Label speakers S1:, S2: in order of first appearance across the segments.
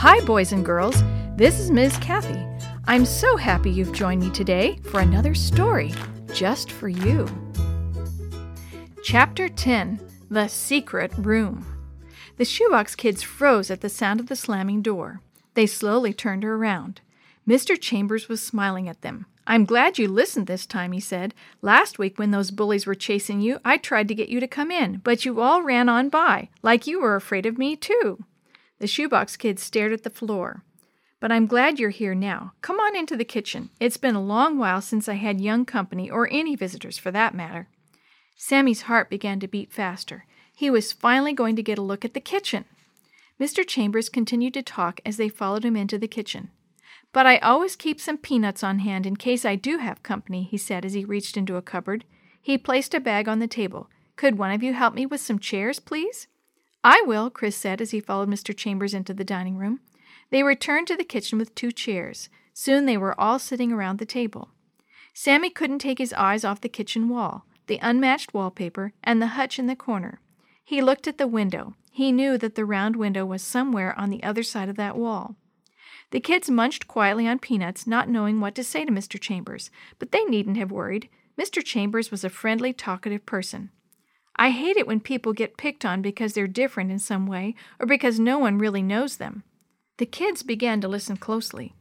S1: Hi, boys and girls. This is Ms. Kathy. I'm so happy you've joined me today for another story just for you. Chapter 10 The Secret Room. The shoebox kids froze at the sound of the slamming door. They slowly turned around. Mr. Chambers was smiling at them. I'm glad you listened this time, he said. Last week, when those bullies were chasing you, I tried to get you to come in, but you all ran on by, like you were afraid of me, too. The shoebox kid stared at the floor. But I'm glad you're here now. Come on into the kitchen. It's been a long while since I had young company, or any visitors for that matter. Sammy's heart began to beat faster. He was finally going to get a look at the kitchen. Mr. Chambers continued to talk as they followed him into the kitchen. But I always keep some peanuts on hand in case I do have company, he said as he reached into a cupboard. He placed a bag on the table. Could one of you help me with some chairs, please? I will, Chris said as he followed Mr. Chambers into the dining room. They returned to the kitchen with two chairs. Soon they were all sitting around the table. Sammy couldn't take his eyes off the kitchen wall, the unmatched wallpaper, and the hutch in the corner. He looked at the window. He knew that the round window was somewhere on the other side of that wall. The kids munched quietly on peanuts, not knowing what to say to Mr. Chambers, but they needn't have worried. Mr. Chambers was a friendly, talkative person. I hate it when people get picked on because they're different in some way or because no one really knows them. The kids began to listen closely.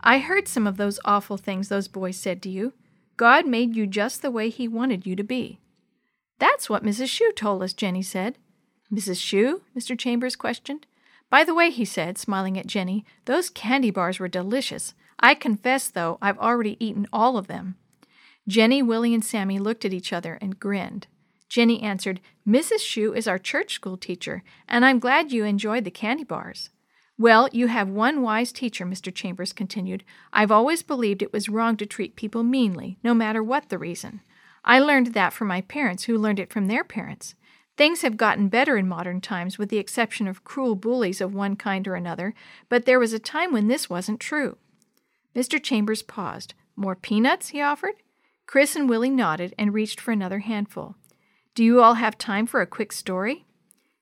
S1: I heard some of those awful things those boys said to you. God made you just the way He wanted you to be. That's what Mrs. Shue told us, Jenny said. Mrs. Shue? Mr. Chambers questioned. By the way, he said, smiling at Jenny, those candy bars were delicious. I confess, though, I've already eaten all of them. Jenny, Willie, and Sammy looked at each other and grinned. Jenny answered, Mrs. Shue is our church school teacher, and I'm glad you enjoyed the candy bars. Well, you have one wise teacher, Mr. Chambers continued. I've always believed it was wrong to treat people meanly, no matter what the reason. I learned that from my parents, who learned it from their parents. Things have gotten better in modern times, with the exception of cruel bullies of one kind or another, but there was a time when this wasn't true. Mr. Chambers paused. More peanuts? he offered. Chris and Willie nodded and reached for another handful. Do you all have time for a quick story?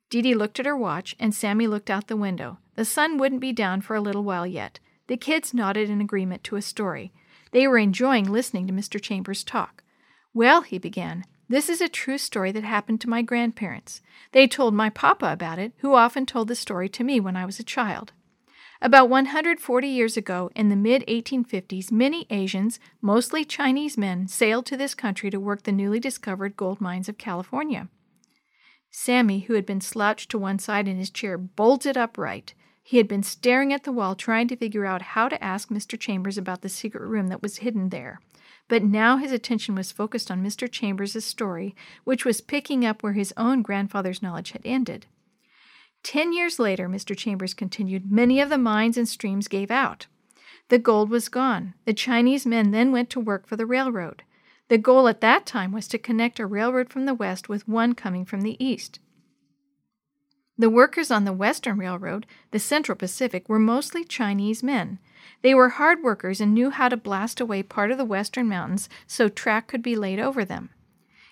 S1: Dee Dee looked at her watch, and Sammy looked out the window. The sun wouldn't be down for a little while yet. The kids nodded in agreement to a story. They were enjoying listening to Mr. Chambers talk. Well, he began, this is a true story that happened to my grandparents. They told my papa about it, who often told the story to me when I was a child. About 140 years ago, in the mid 1850s, many Asians, mostly Chinese men, sailed to this country to work the newly discovered gold mines of California. Sammy, who had been slouched to one side in his chair, bolted upright. He had been staring at the wall, trying to figure out how to ask Mr. Chambers about the secret room that was hidden there. But now his attention was focused on Mr. Chambers' story, which was picking up where his own grandfather's knowledge had ended. Ten years later, Mr. Chambers continued, many of the mines and streams gave out. The gold was gone. The Chinese men then went to work for the railroad. The goal at that time was to connect a railroad from the west with one coming from the east. The workers on the Western Railroad, the Central Pacific, were mostly Chinese men. They were hard workers and knew how to blast away part of the western mountains so track could be laid over them.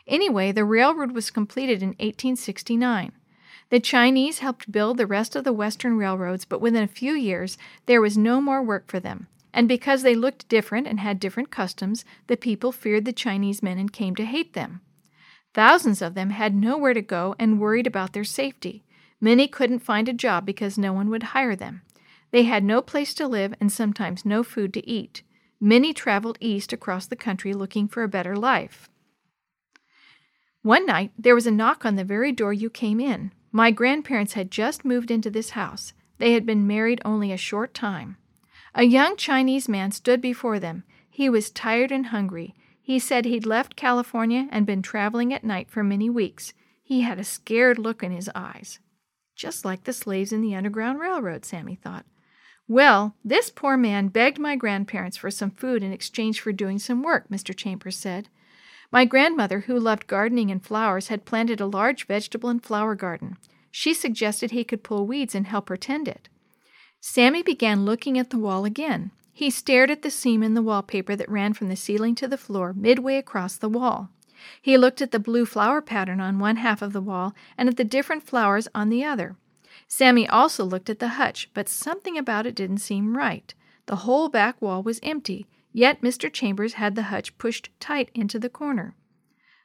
S1: Anyway, the railroad was completed in 1869. The Chinese helped build the rest of the western railroads, but within a few years there was no more work for them. And because they looked different and had different customs, the people feared the Chinese men and came to hate them. Thousands of them had nowhere to go and worried about their safety. Many couldn't find a job because no one would hire them. They had no place to live and sometimes no food to eat. Many traveled east across the country looking for a better life. One night, there was a knock on the very door you came in. My grandparents had just moved into this house. They had been married only a short time. A young Chinese man stood before them. He was tired and hungry. He said he'd left California and been traveling at night for many weeks. He had a scared look in his eyes. Just like the slaves in the Underground Railroad, Sammy thought. Well, this poor man begged my grandparents for some food in exchange for doing some work, Mr. Chambers said. My grandmother, who loved gardening and flowers, had planted a large vegetable and flower garden. She suggested he could pull weeds and help her tend it. Sammy began looking at the wall again. He stared at the seam in the wallpaper that ran from the ceiling to the floor midway across the wall. He looked at the blue flower pattern on one half of the wall and at the different flowers on the other. Sammy also looked at the hutch, but something about it didn't seem right. The whole back wall was empty, yet Mr. Chambers had the hutch pushed tight into the corner.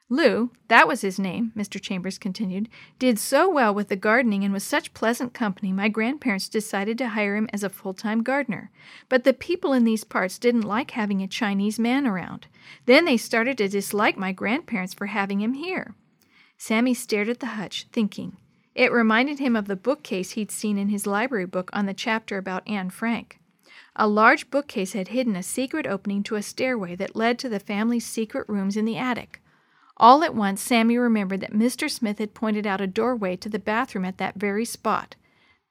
S1: Lou, that was his name, Mr. Chambers continued, did so well with the gardening and was such pleasant company my grandparents decided to hire him as a full time gardener. But the people in these parts didn't like having a Chinese man around. Then they started to dislike my grandparents for having him here. Sammy stared at the hutch, thinking. It reminded him of the bookcase he'd seen in his library book on the chapter about Anne Frank. A large bookcase had hidden a secret opening to a stairway that led to the family's secret rooms in the attic. All at once, Sammy remembered that Mr. Smith had pointed out a doorway to the bathroom at that very spot.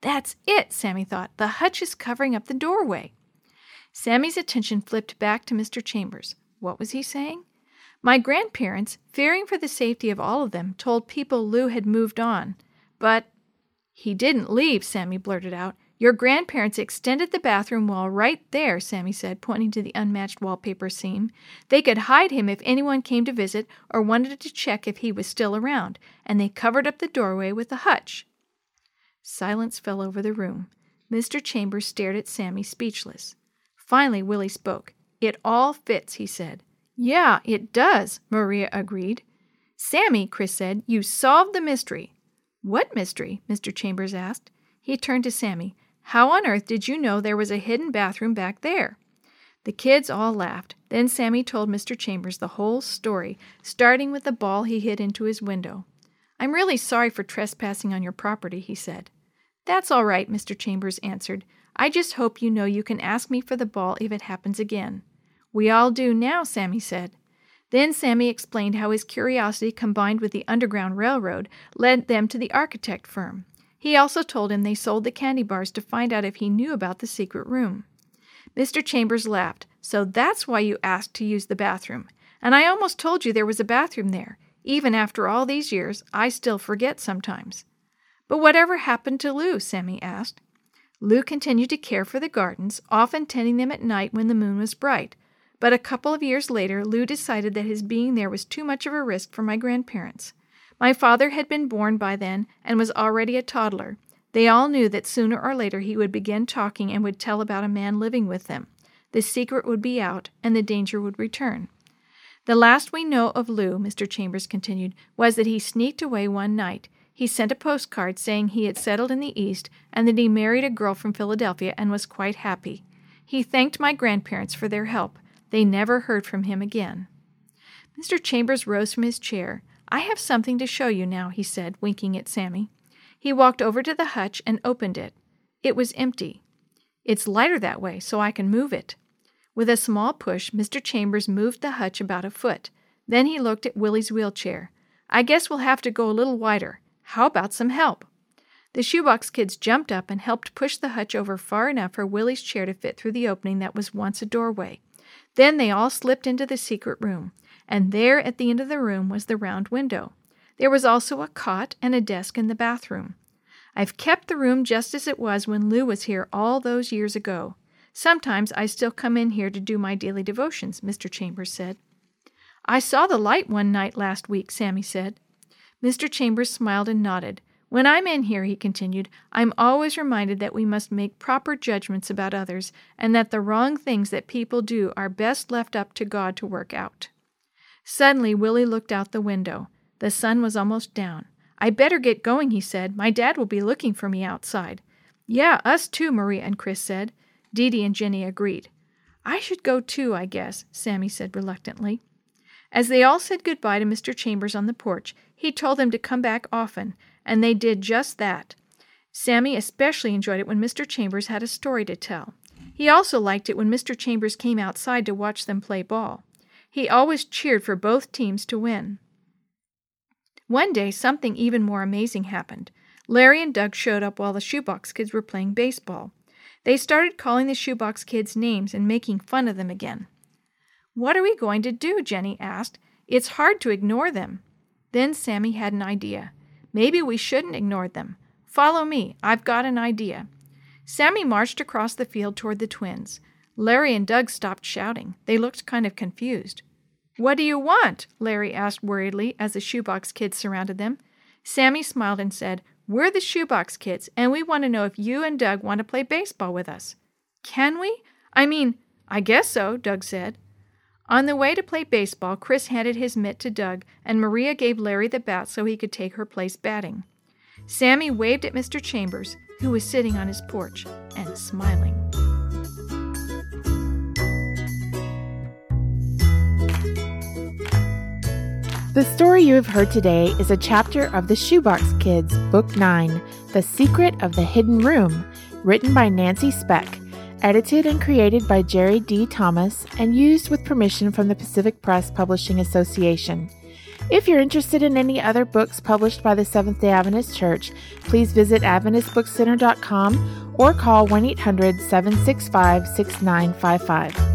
S1: That's it, Sammy thought. The hutch is covering up the doorway. Sammy's attention flipped back to Mr. Chambers. What was he saying? My grandparents, fearing for the safety of all of them, told people Lou had moved on. But he didn't leave, Sammy blurted out. Your grandparents extended the bathroom wall right there, Sammy said, pointing to the unmatched wallpaper seam. They could hide him if anyone came to visit or wanted to check if he was still around, and they covered up the doorway with a hutch. Silence fell over the room. Mr. Chambers stared at Sammy, speechless. Finally, Willie spoke. It all fits, he said. Yeah, it does, Maria agreed. Sammy, Chris said, you solved the mystery. What mystery? Mr. Chambers asked. He turned to Sammy. How on earth did you know there was a hidden bathroom back there? The kids all laughed. Then Sammy told Mr. Chambers the whole story, starting with the ball he hid into his window. I'm really sorry for trespassing on your property, he said. That's all right, Mr. Chambers answered. I just hope you know you can ask me for the ball if it happens again. We all do now, Sammy said. Then Sammy explained how his curiosity combined with the Underground Railroad led them to the architect firm. He also told him they sold the candy bars to find out if he knew about the secret room. Mr. Chambers laughed. So that's why you asked to use the bathroom. And I almost told you there was a bathroom there. Even after all these years, I still forget sometimes. But whatever happened to Lou? Sammy asked. Lou continued to care for the gardens, often tending them at night when the moon was bright. But a couple of years later, Lou decided that his being there was too much of a risk for my grandparents. My father had been born by then and was already a toddler. They all knew that sooner or later he would begin talking and would tell about a man living with them. The secret would be out, and the danger would return. The last we know of Lou, Mr. Chambers continued, was that he sneaked away one night. He sent a postcard saying he had settled in the East and that he married a girl from Philadelphia and was quite happy. He thanked my grandparents for their help. They never heard from him again. Mr. Chambers rose from his chair. I have something to show you now, he said, winking at Sammy. He walked over to the hutch and opened it. It was empty. It's lighter that way, so I can move it. With a small push, Mr. Chambers moved the hutch about a foot. Then he looked at Willie's wheelchair. I guess we'll have to go a little wider. How about some help? The shoebox kids jumped up and helped push the hutch over far enough for Willie's chair to fit through the opening that was once a doorway. Then they all slipped into the secret room and there at the end of the room was the round window. There was also a cot and a desk in the bathroom. I've kept the room just as it was when Lou was here all those years ago. Sometimes I still come in here to do my daily devotions, Mr. Chambers said. I saw the light one night last week, Sammy said. Mr. Chambers smiled and nodded. When I'm in here, he continued, I'm always reminded that we must make proper judgments about others, and that the wrong things that people do are best left up to God to work out. Suddenly, Willie looked out the window. The sun was almost down. I better get going, he said. My dad will be looking for me outside. Yeah, us too, Maria and Chris said. Dee Dee and Jenny agreed. I should go too, I guess, Sammy said reluctantly. As they all said goodbye to Mr. Chambers on the porch, he told them to come back often, and they did just that. Sammy especially enjoyed it when Mr. Chambers had a story to tell. He also liked it when Mr. Chambers came outside to watch them play ball. He always cheered for both teams to win. One day, something even more amazing happened. Larry and Doug showed up while the shoebox kids were playing baseball. They started calling the shoebox kids names and making fun of them again. What are we going to do? Jenny asked. It's hard to ignore them. Then Sammy had an idea. Maybe we shouldn't ignore them. Follow me. I've got an idea. Sammy marched across the field toward the twins. Larry and Doug stopped shouting. They looked kind of confused. What do you want? Larry asked worriedly as the shoebox kids surrounded them. Sammy smiled and said, We're the Shoebox Kids, and we want to know if you and Doug want to play baseball with us. Can we? I mean, I guess so, Doug said. On the way to play baseball, Chris handed his mitt to Doug, and Maria gave Larry the bat so he could take her place batting. Sammy waved at Mr. Chambers, who was sitting on his porch and smiling.
S2: The story you have heard today is a chapter of The Shoebox Kids, Book 9, The Secret of the Hidden Room, written by Nancy Speck, edited and created by Jerry D. Thomas, and used with permission from the Pacific Press Publishing Association. If you're interested in any other books published by the Seventh day Adventist Church, please visit AdventistBookCenter.com or call 1 800 765 6955.